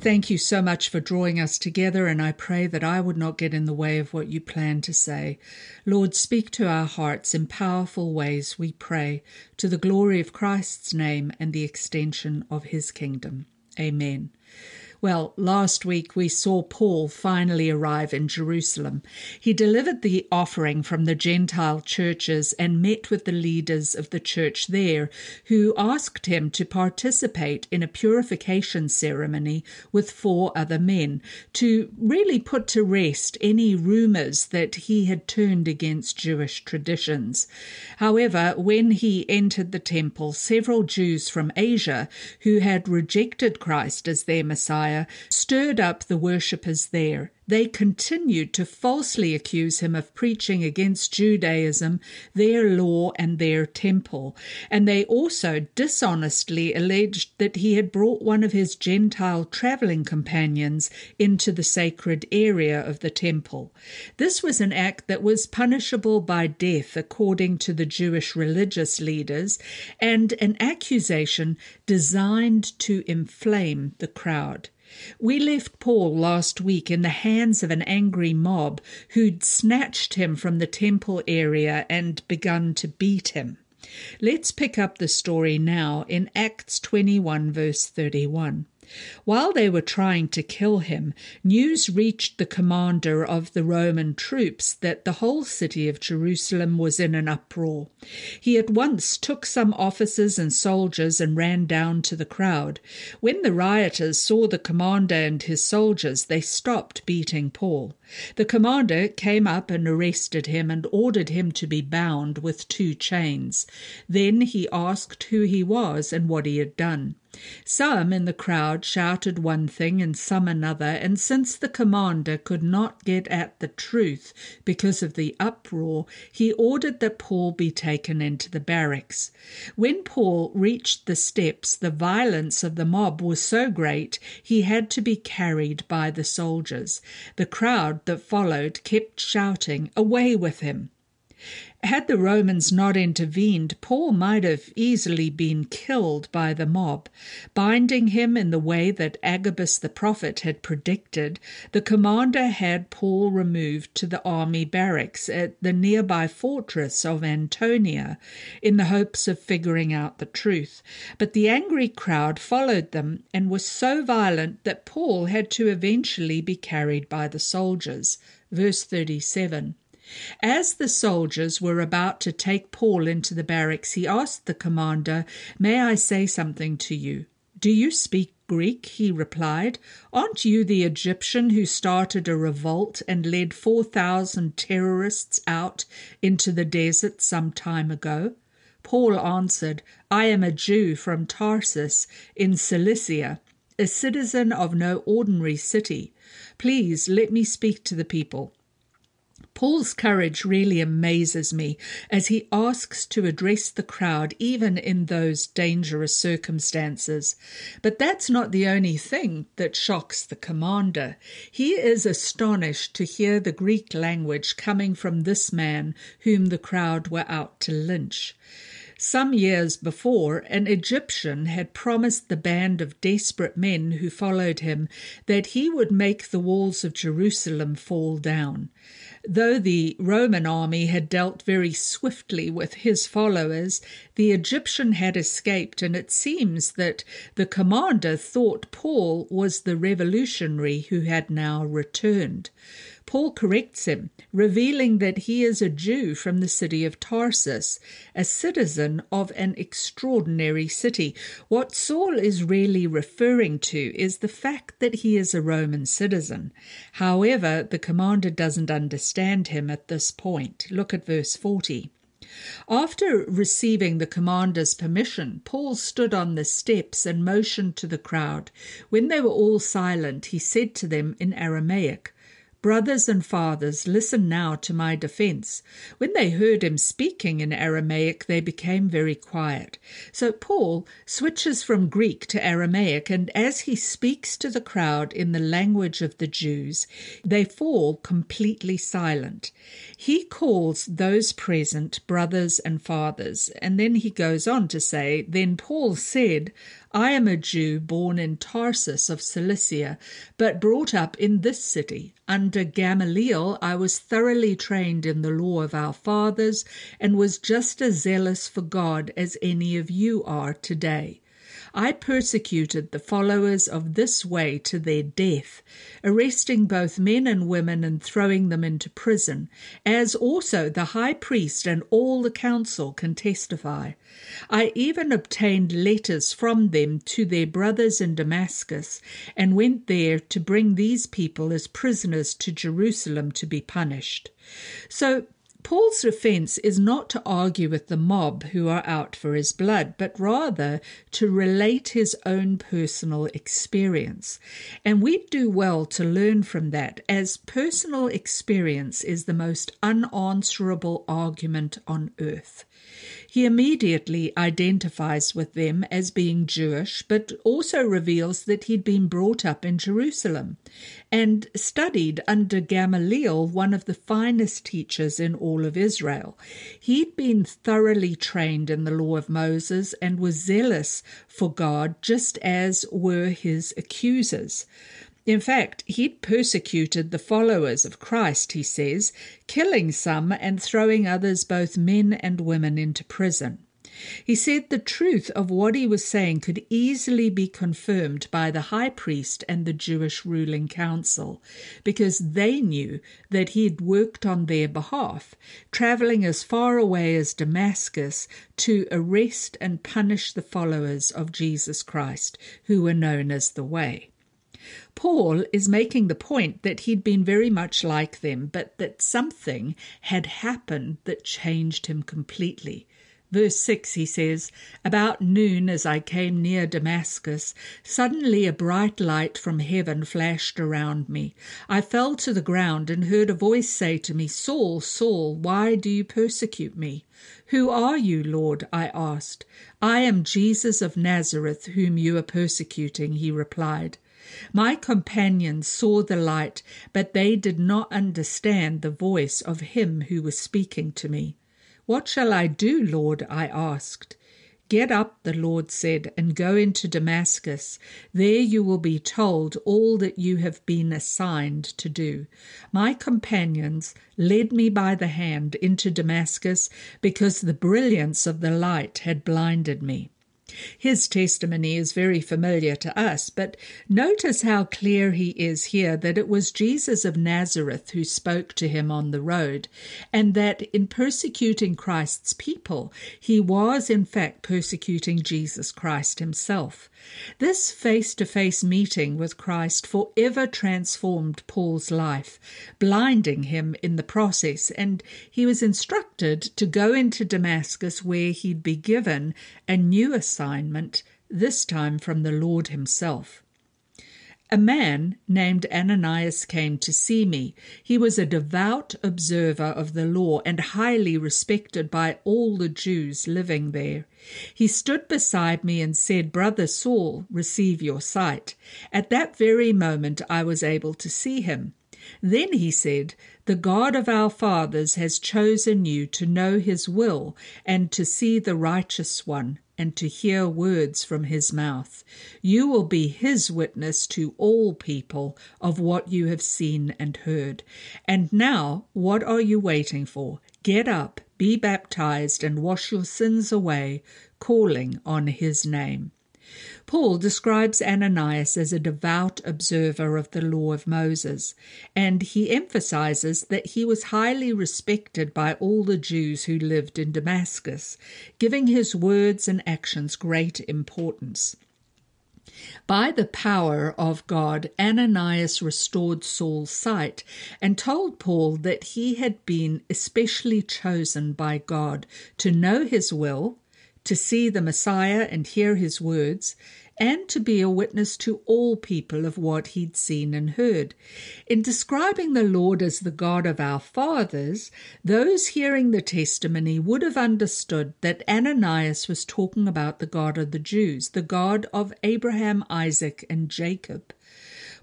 Thank you so much for drawing us together, and I pray that I would not get in the way of what you plan to say. Lord, speak to our hearts in powerful ways, we pray, to the glory of Christ's name and the extension of his kingdom. Amen. Well, last week we saw Paul finally arrive in Jerusalem. He delivered the offering from the Gentile churches and met with the leaders of the church there, who asked him to participate in a purification ceremony with four other men to really put to rest any rumors that he had turned against Jewish traditions. However, when he entered the temple, several Jews from Asia who had rejected Christ as their Messiah stirred up the worshippers there. They continued to falsely accuse him of preaching against Judaism, their law, and their temple. And they also dishonestly alleged that he had brought one of his Gentile traveling companions into the sacred area of the temple. This was an act that was punishable by death according to the Jewish religious leaders, and an accusation designed to inflame the crowd. We left Paul last week in the hands of an angry mob who'd snatched him from the temple area and begun to beat him. Let's pick up the story now in Acts 21, verse 31. While they were trying to kill him, news reached the commander of the Roman troops that the whole city of Jerusalem was in an uproar. He at once took some officers and soldiers and ran down to the crowd. When the rioters saw the commander and his soldiers, they stopped beating Paul. The commander came up and arrested him and ordered him to be bound with two chains. Then he asked who he was and what he had done. Some in the crowd shouted one thing and some another, and since the commander could not get at the truth because of the uproar, he ordered that Paul be taken into the barracks. When Paul reached the steps, the violence of the mob was so great he had to be carried by the soldiers. The crowd that followed kept shouting, Away with him! Had the Romans not intervened, Paul might have easily been killed by the mob. Binding him in the way that Agabus the prophet had predicted, the commander had Paul removed to the army barracks at the nearby fortress of Antonia in the hopes of figuring out the truth. But the angry crowd followed them and was so violent that Paul had to eventually be carried by the soldiers. Verse 37. As the soldiers were about to take Paul into the barracks, he asked the commander, May I say something to you? Do you speak Greek? He replied. Aren't you the Egyptian who started a revolt and led 4,000 terrorists out into the desert some time ago? Paul answered, I am a Jew from Tarsus in Cilicia, a citizen of no ordinary city. Please let me speak to the people. Paul's courage really amazes me as he asks to address the crowd even in those dangerous circumstances. But that's not the only thing that shocks the commander. He is astonished to hear the Greek language coming from this man whom the crowd were out to lynch. Some years before, an Egyptian had promised the band of desperate men who followed him that he would make the walls of Jerusalem fall down. Though the Roman army had dealt very swiftly with his followers, the Egyptian had escaped, and it seems that the commander thought Paul was the revolutionary who had now returned. Paul corrects him, revealing that he is a Jew from the city of Tarsus, a citizen of an extraordinary city. What Saul is really referring to is the fact that he is a Roman citizen. However, the commander doesn't understand him at this point. Look at verse 40. After receiving the commander's permission, Paul stood on the steps and motioned to the crowd. When they were all silent, he said to them in Aramaic, Brothers and fathers, listen now to my defense. When they heard him speaking in Aramaic, they became very quiet. So Paul switches from Greek to Aramaic, and as he speaks to the crowd in the language of the Jews, they fall completely silent. He calls those present brothers and fathers, and then he goes on to say, Then Paul said, I am a Jew born in Tarsus of Cilicia, but brought up in this city. Under Gamaliel, I was thoroughly trained in the law of our fathers and was just as zealous for God as any of you are today. I persecuted the followers of this way to their death, arresting both men and women and throwing them into prison, as also the high priest and all the council can testify. I even obtained letters from them to their brothers in Damascus, and went there to bring these people as prisoners to Jerusalem to be punished. So Paul's defense is not to argue with the mob who are out for his blood, but rather to relate his own personal experience. And we do well to learn from that, as personal experience is the most unanswerable argument on earth. He immediately identifies with them as being Jewish, but also reveals that he'd been brought up in Jerusalem and studied under Gamaliel, one of the finest teachers in all of Israel. He'd been thoroughly trained in the law of Moses and was zealous for God, just as were his accusers. In fact, he'd persecuted the followers of Christ, he says, killing some and throwing others, both men and women, into prison. He said the truth of what he was saying could easily be confirmed by the high priest and the Jewish ruling council, because they knew that he had worked on their behalf, traveling as far away as Damascus to arrest and punish the followers of Jesus Christ, who were known as the Way. Paul is making the point that he'd been very much like them, but that something had happened that changed him completely. Verse 6 he says, About noon, as I came near Damascus, suddenly a bright light from heaven flashed around me. I fell to the ground and heard a voice say to me, Saul, Saul, why do you persecute me? Who are you, Lord? I asked. I am Jesus of Nazareth, whom you are persecuting, he replied. My companions saw the light, but they did not understand the voice of him who was speaking to me. What shall I do, Lord? I asked. Get up, the Lord said, and go into Damascus. There you will be told all that you have been assigned to do. My companions led me by the hand into Damascus because the brilliance of the light had blinded me. His testimony is very familiar to us, but notice how clear he is here that it was Jesus of Nazareth who spoke to him on the road, and that in persecuting Christ's people, he was in fact persecuting Jesus Christ himself. This face to face meeting with Christ forever transformed Paul's life, blinding him in the process, and he was instructed to go into Damascus where he'd be given a new assignment, this time from the Lord himself. A man named Ananias came to see me. He was a devout observer of the law and highly respected by all the Jews living there. He stood beside me and said, Brother Saul, receive your sight. At that very moment I was able to see him. Then he said, The God of our fathers has chosen you to know his will and to see the righteous one and to hear words from his mouth. You will be his witness to all people of what you have seen and heard. And now, what are you waiting for? Get up, be baptized, and wash your sins away, calling on his name. Paul describes Ananias as a devout observer of the law of Moses, and he emphasizes that he was highly respected by all the Jews who lived in Damascus, giving his words and actions great importance. By the power of God, Ananias restored Saul's sight and told Paul that he had been especially chosen by God to know his will, to see the Messiah and hear his words, and to be a witness to all people of what he'd seen and heard. In describing the Lord as the God of our fathers, those hearing the testimony would have understood that Ananias was talking about the God of the Jews, the God of Abraham, Isaac, and Jacob.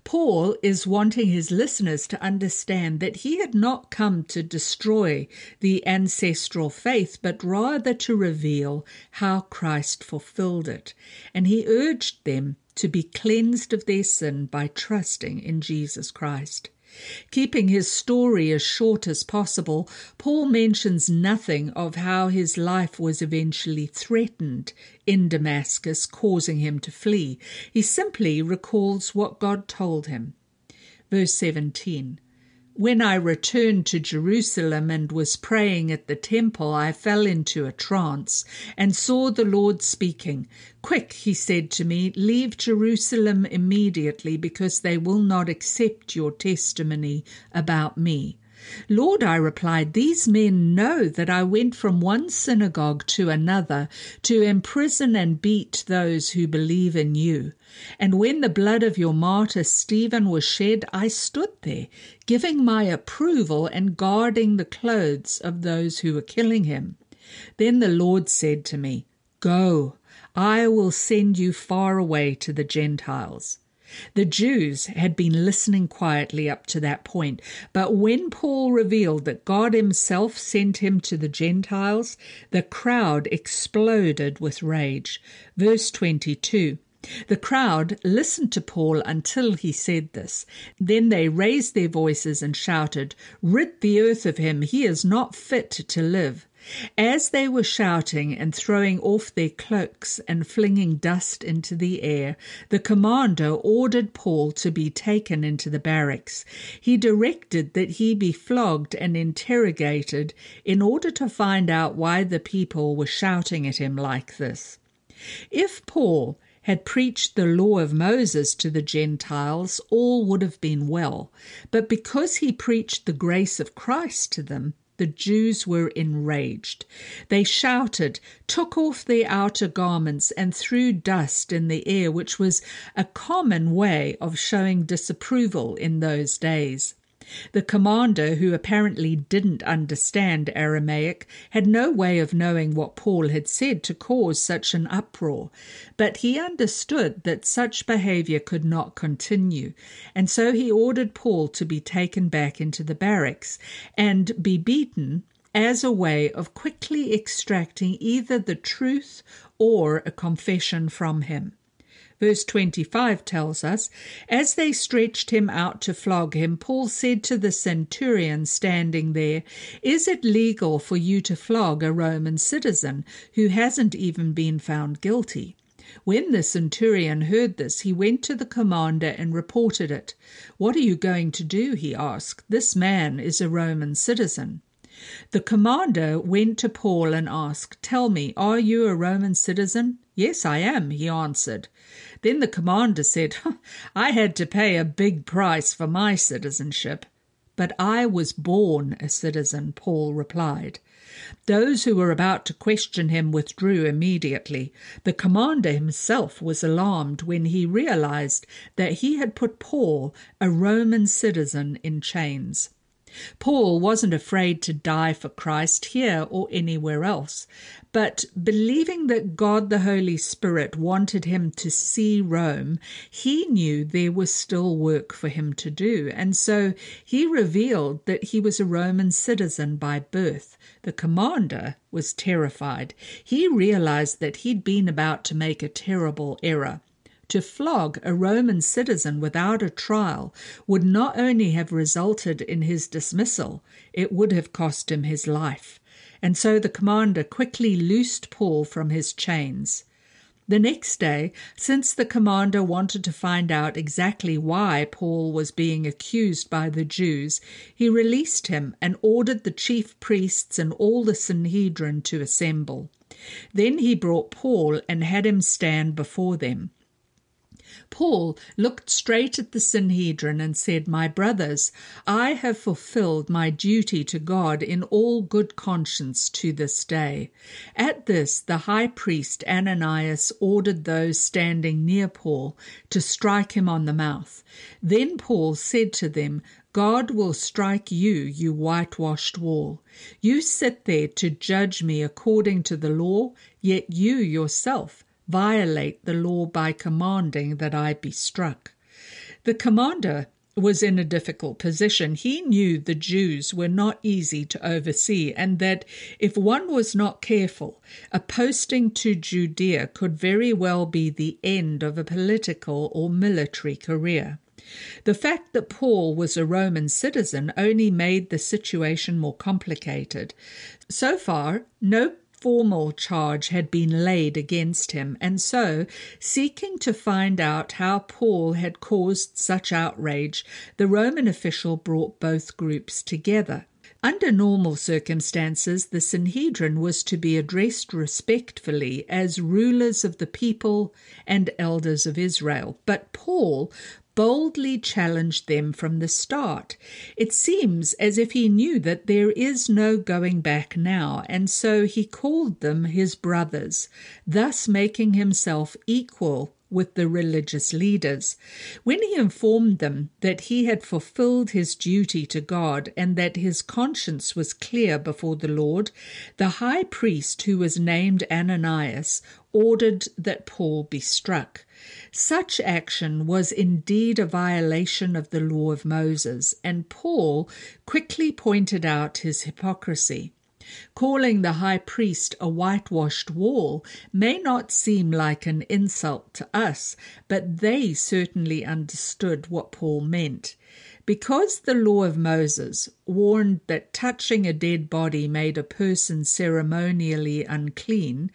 Paul is wanting his listeners to understand that he had not come to destroy the ancestral faith, but rather to reveal how Christ fulfilled it. And he urged them to be cleansed of their sin by trusting in Jesus Christ. Keeping his story as short as possible, Paul mentions nothing of how his life was eventually threatened in Damascus, causing him to flee. He simply recalls what God told him. Verse 17 when I returned to Jerusalem and was praying at the temple, I fell into a trance and saw the Lord speaking. Quick, he said to me, leave Jerusalem immediately, because they will not accept your testimony about me. Lord, I replied, these men know that I went from one synagogue to another to imprison and beat those who believe in you. And when the blood of your martyr Stephen was shed, I stood there, giving my approval and guarding the clothes of those who were killing him. Then the Lord said to me, Go, I will send you far away to the Gentiles. The Jews had been listening quietly up to that point, but when Paul revealed that God himself sent him to the Gentiles, the crowd exploded with rage. Verse 22 the crowd listened to Paul until he said this. Then they raised their voices and shouted, Rid the earth of him, he is not fit to live. As they were shouting and throwing off their cloaks and flinging dust into the air, the commander ordered Paul to be taken into the barracks. He directed that he be flogged and interrogated in order to find out why the people were shouting at him like this. If Paul had preached the law of Moses to the Gentiles, all would have been well. But because he preached the grace of Christ to them, the Jews were enraged. They shouted, took off their outer garments, and threw dust in the air, which was a common way of showing disapproval in those days. The commander, who apparently didn't understand Aramaic, had no way of knowing what Paul had said to cause such an uproar, but he understood that such behavior could not continue, and so he ordered Paul to be taken back into the barracks and be beaten as a way of quickly extracting either the truth or a confession from him. Verse 25 tells us As they stretched him out to flog him, Paul said to the centurion standing there, Is it legal for you to flog a Roman citizen who hasn't even been found guilty? When the centurion heard this, he went to the commander and reported it. What are you going to do? he asked. This man is a Roman citizen. The commander went to Paul and asked, Tell me, are you a Roman citizen? Yes, I am, he answered. Then the commander said, I had to pay a big price for my citizenship. But I was born a citizen, Paul replied. Those who were about to question him withdrew immediately. The commander himself was alarmed when he realized that he had put Paul, a Roman citizen, in chains. Paul wasn't afraid to die for Christ here or anywhere else, but believing that God the Holy Spirit wanted him to see Rome, he knew there was still work for him to do, and so he revealed that he was a Roman citizen by birth. The commander was terrified. He realized that he'd been about to make a terrible error. To flog a Roman citizen without a trial would not only have resulted in his dismissal, it would have cost him his life. And so the commander quickly loosed Paul from his chains. The next day, since the commander wanted to find out exactly why Paul was being accused by the Jews, he released him and ordered the chief priests and all the Sanhedrin to assemble. Then he brought Paul and had him stand before them. Paul looked straight at the Sanhedrin and said, My brothers, I have fulfilled my duty to God in all good conscience to this day. At this, the high priest Ananias ordered those standing near Paul to strike him on the mouth. Then Paul said to them, God will strike you, you whitewashed wall. You sit there to judge me according to the law, yet you yourself violate the law by commanding that I be struck. The commander was in a difficult position. He knew the Jews were not easy to oversee, and that if one was not careful, a posting to Judea could very well be the end of a political or military career. The fact that Paul was a Roman citizen only made the situation more complicated. So far, no formal charge had been laid against him, and so, seeking to find out how Paul had caused such outrage, the Roman official brought both groups together. Under normal circumstances, the Sanhedrin was to be addressed respectfully as rulers of the people and elders of Israel. But Paul boldly challenged them from the start. It seems as if he knew that there is no going back now, and so he called them his brothers, thus making himself equal with the religious leaders. When he informed them that he had fulfilled his duty to God and that his conscience was clear before the Lord, the high priest, who was named Ananias, ordered that Paul be struck. Such action was indeed a violation of the law of Moses, and Paul quickly pointed out his hypocrisy. Calling the high priest a whitewashed wall may not seem like an insult to us, but they certainly understood what Paul meant. Because the law of Moses warned that touching a dead body made a person ceremonially unclean,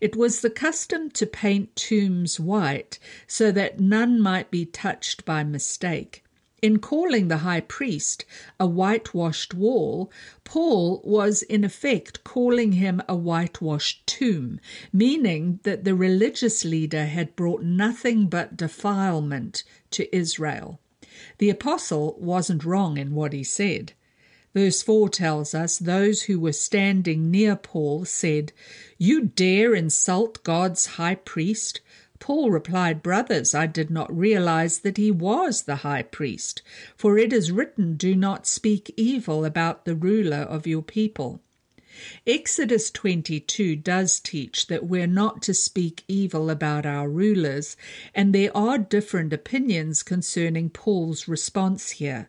it was the custom to paint tombs white so that none might be touched by mistake. In calling the high priest a whitewashed wall, Paul was in effect calling him a whitewashed tomb, meaning that the religious leader had brought nothing but defilement to Israel. The apostle wasn't wrong in what he said. Verse 4 tells us those who were standing near Paul said, You dare insult God's high priest? Paul replied, Brothers, I did not realize that he was the high priest, for it is written, Do not speak evil about the ruler of your people. Exodus 22 does teach that we're not to speak evil about our rulers, and there are different opinions concerning Paul's response here.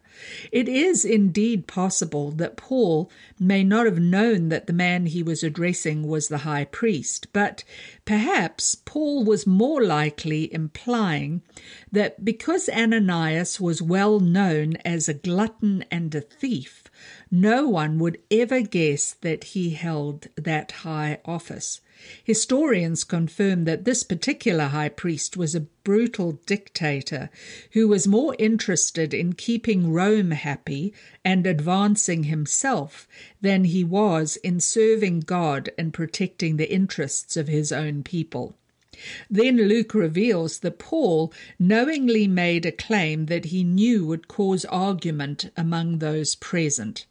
It is indeed possible that Paul may not have known that the man he was addressing was the high priest, but perhaps Paul was more likely implying that because Ananias was well known as a glutton and a thief, no one would ever guess that he held that high office. Historians confirm that this particular high priest was a brutal dictator who was more interested in keeping Rome happy and advancing himself than he was in serving God and protecting the interests of his own people. Then Luke reveals that Paul knowingly made a claim that he knew would cause argument among those present.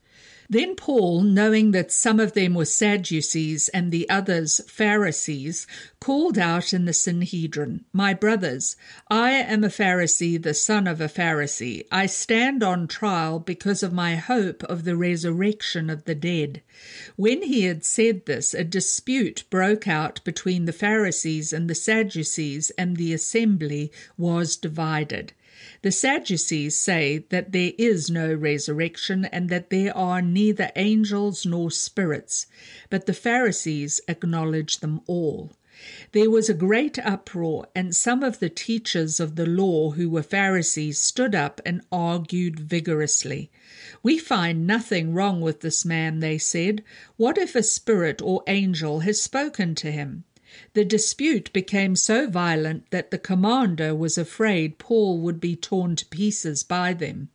Then Paul, knowing that some of them were Sadducees and the others Pharisees, called out in the Sanhedrin, My brothers, I am a Pharisee, the son of a Pharisee. I stand on trial because of my hope of the resurrection of the dead. When he had said this, a dispute broke out between the Pharisees and the Sadducees, and the assembly was divided. The Sadducees say that there is no resurrection and that there are neither angels nor spirits, but the Pharisees acknowledge them all. There was a great uproar, and some of the teachers of the law who were Pharisees stood up and argued vigorously. We find nothing wrong with this man, they said. What if a spirit or angel has spoken to him? The dispute became so violent that the commander was afraid Paul would be torn to pieces by them.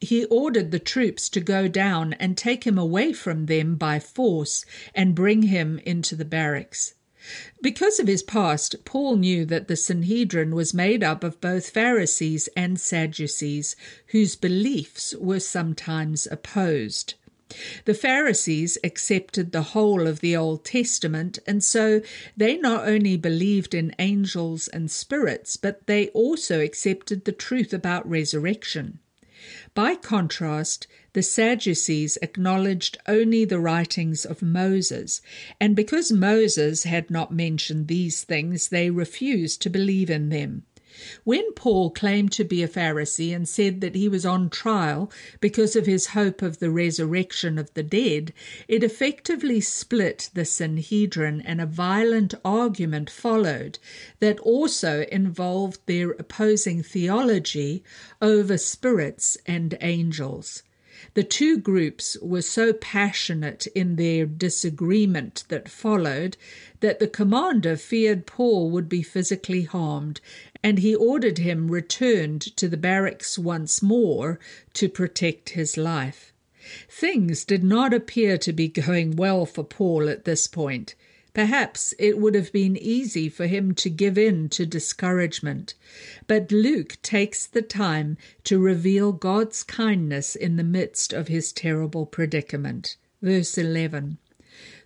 He ordered the troops to go down and take him away from them by force and bring him into the barracks. Because of his past, Paul knew that the Sanhedrin was made up of both Pharisees and Sadducees, whose beliefs were sometimes opposed. The Pharisees accepted the whole of the Old Testament, and so they not only believed in angels and spirits, but they also accepted the truth about resurrection. By contrast, the Sadducees acknowledged only the writings of Moses, and because Moses had not mentioned these things, they refused to believe in them. When Paul claimed to be a Pharisee and said that he was on trial because of his hope of the resurrection of the dead, it effectively split the Sanhedrin, and a violent argument followed that also involved their opposing theology over spirits and angels. The two groups were so passionate in their disagreement that followed that the commander feared Paul would be physically harmed, and he ordered him returned to the barracks once more to protect his life. Things did not appear to be going well for Paul at this point. Perhaps it would have been easy for him to give in to discouragement, but Luke takes the time to reveal God's kindness in the midst of his terrible predicament. Verse 11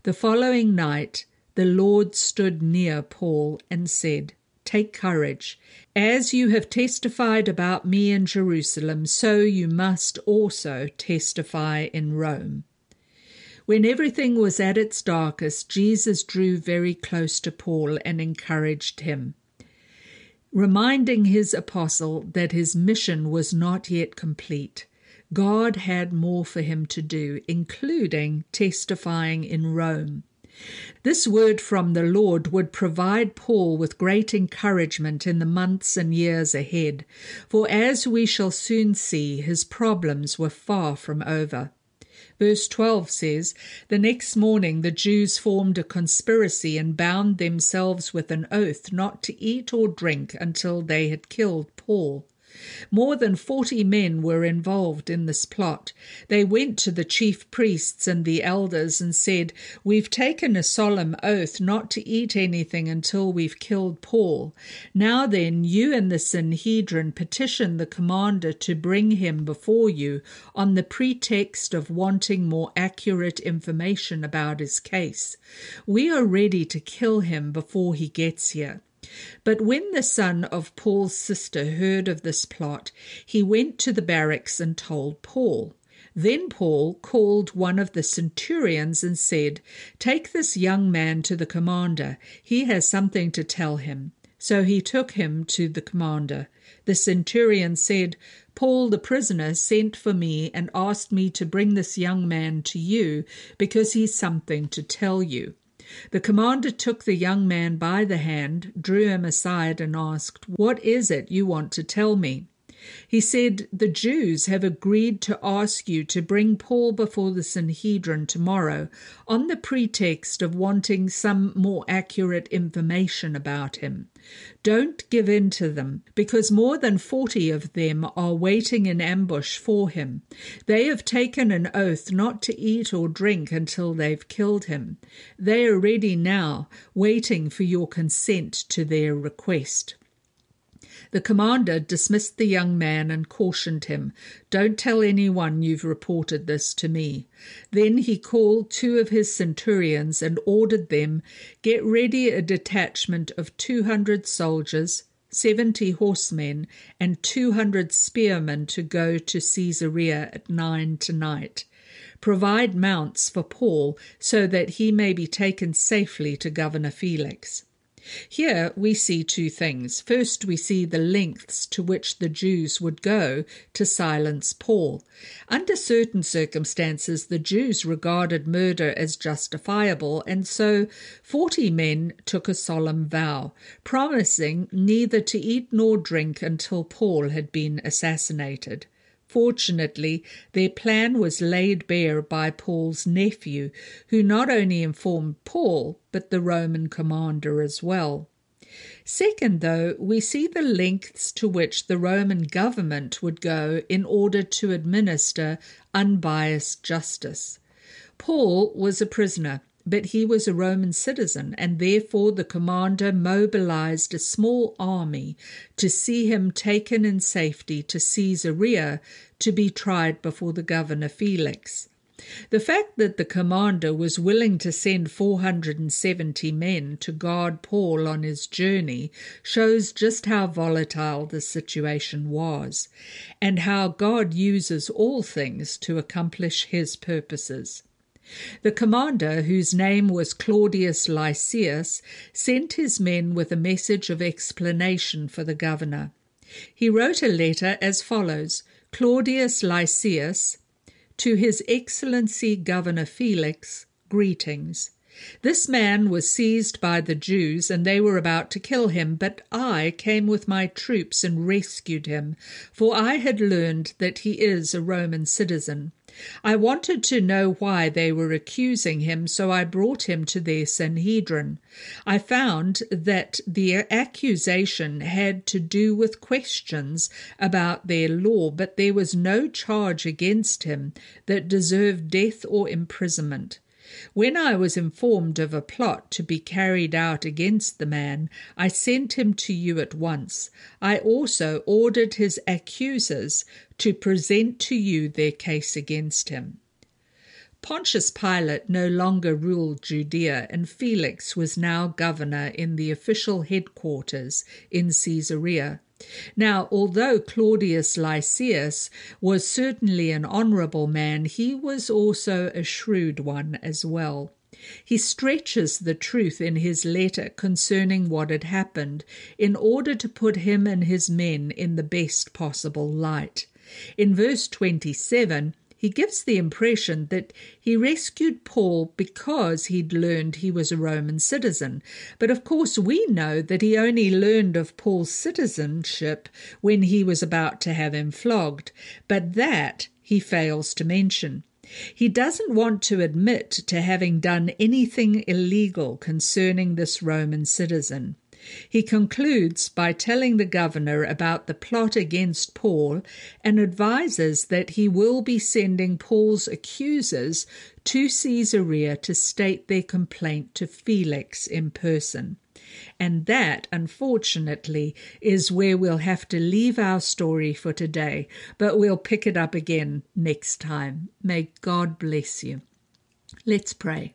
The following night the Lord stood near Paul and said, Take courage. As you have testified about me in Jerusalem, so you must also testify in Rome. When everything was at its darkest, Jesus drew very close to Paul and encouraged him, reminding his apostle that his mission was not yet complete. God had more for him to do, including testifying in Rome. This word from the Lord would provide Paul with great encouragement in the months and years ahead, for as we shall soon see, his problems were far from over. Verse 12 says, The next morning the Jews formed a conspiracy and bound themselves with an oath not to eat or drink until they had killed Paul. More than forty men were involved in this plot. They went to the chief priests and the elders and said, We've taken a solemn oath not to eat anything until we've killed Paul. Now then, you and the Sanhedrin petition the commander to bring him before you on the pretext of wanting more accurate information about his case. We are ready to kill him before he gets here. But when the son of Paul's sister heard of this plot, he went to the barracks and told Paul. Then Paul called one of the centurions and said, Take this young man to the commander. He has something to tell him. So he took him to the commander. The centurion said, Paul the prisoner sent for me and asked me to bring this young man to you because he's something to tell you. The commander took the young man by the hand, drew him aside, and asked, What is it you want to tell me? He said, The Jews have agreed to ask you to bring Paul before the Sanhedrin tomorrow on the pretext of wanting some more accurate information about him. Don't give in to them, because more than forty of them are waiting in ambush for him. They have taken an oath not to eat or drink until they've killed him. They are ready now, waiting for your consent to their request. The commander dismissed the young man and cautioned him, Don't tell anyone you've reported this to me. Then he called two of his centurions and ordered them, Get ready a detachment of two hundred soldiers, seventy horsemen, and two hundred spearmen to go to Caesarea at nine tonight. Provide mounts for Paul so that he may be taken safely to Governor Felix. Here we see two things. First, we see the lengths to which the Jews would go to silence Paul. Under certain circumstances, the Jews regarded murder as justifiable, and so forty men took a solemn vow, promising neither to eat nor drink until Paul had been assassinated. Fortunately, their plan was laid bare by Paul's nephew, who not only informed Paul, but the Roman commander as well. Second, though, we see the lengths to which the Roman government would go in order to administer unbiased justice. Paul was a prisoner, but he was a Roman citizen, and therefore the commander mobilized a small army to see him taken in safety to Caesarea to be tried before the governor Felix. The fact that the commander was willing to send 470 men to guard Paul on his journey shows just how volatile the situation was, and how God uses all things to accomplish his purposes. The commander, whose name was Claudius Lysias, sent his men with a message of explanation for the governor. He wrote a letter as follows Claudius Lysias, to His Excellency Governor Felix, greetings. This man was seized by the Jews, and they were about to kill him, but I came with my troops and rescued him, for I had learned that he is a Roman citizen. I wanted to know why they were accusing him, so I brought him to their Sanhedrin. I found that the accusation had to do with questions about their law, but there was no charge against him that deserved death or imprisonment. When I was informed of a plot to be carried out against the man, I sent him to you at once. I also ordered his accusers to present to you their case against him. Pontius Pilate no longer ruled Judea, and Felix was now governor in the official headquarters in Caesarea. Now, although Claudius Lysias was certainly an honourable man, he was also a shrewd one as well. He stretches the truth in his letter concerning what had happened in order to put him and his men in the best possible light. In verse 27, he gives the impression that he rescued Paul because he'd learned he was a Roman citizen. But of course, we know that he only learned of Paul's citizenship when he was about to have him flogged. But that he fails to mention. He doesn't want to admit to having done anything illegal concerning this Roman citizen. He concludes by telling the governor about the plot against Paul and advises that he will be sending Paul's accusers to Caesarea to state their complaint to Felix in person. And that, unfortunately, is where we'll have to leave our story for today, but we'll pick it up again next time. May God bless you. Let's pray.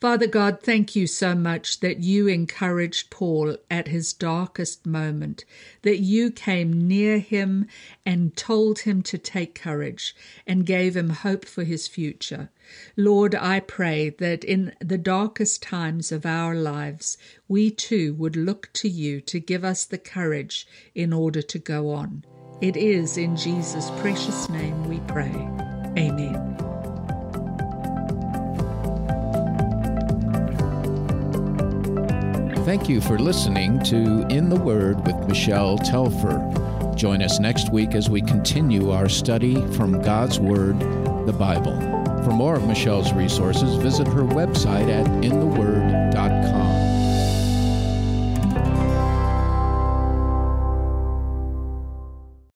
Father God, thank you so much that you encouraged Paul at his darkest moment, that you came near him and told him to take courage and gave him hope for his future. Lord, I pray that in the darkest times of our lives, we too would look to you to give us the courage in order to go on. It is in Jesus' precious name we pray. Amen. Thank you for listening to In the Word with Michelle Telfer. Join us next week as we continue our study from God's Word, the Bible. For more of Michelle's resources, visit her website at intheword.com.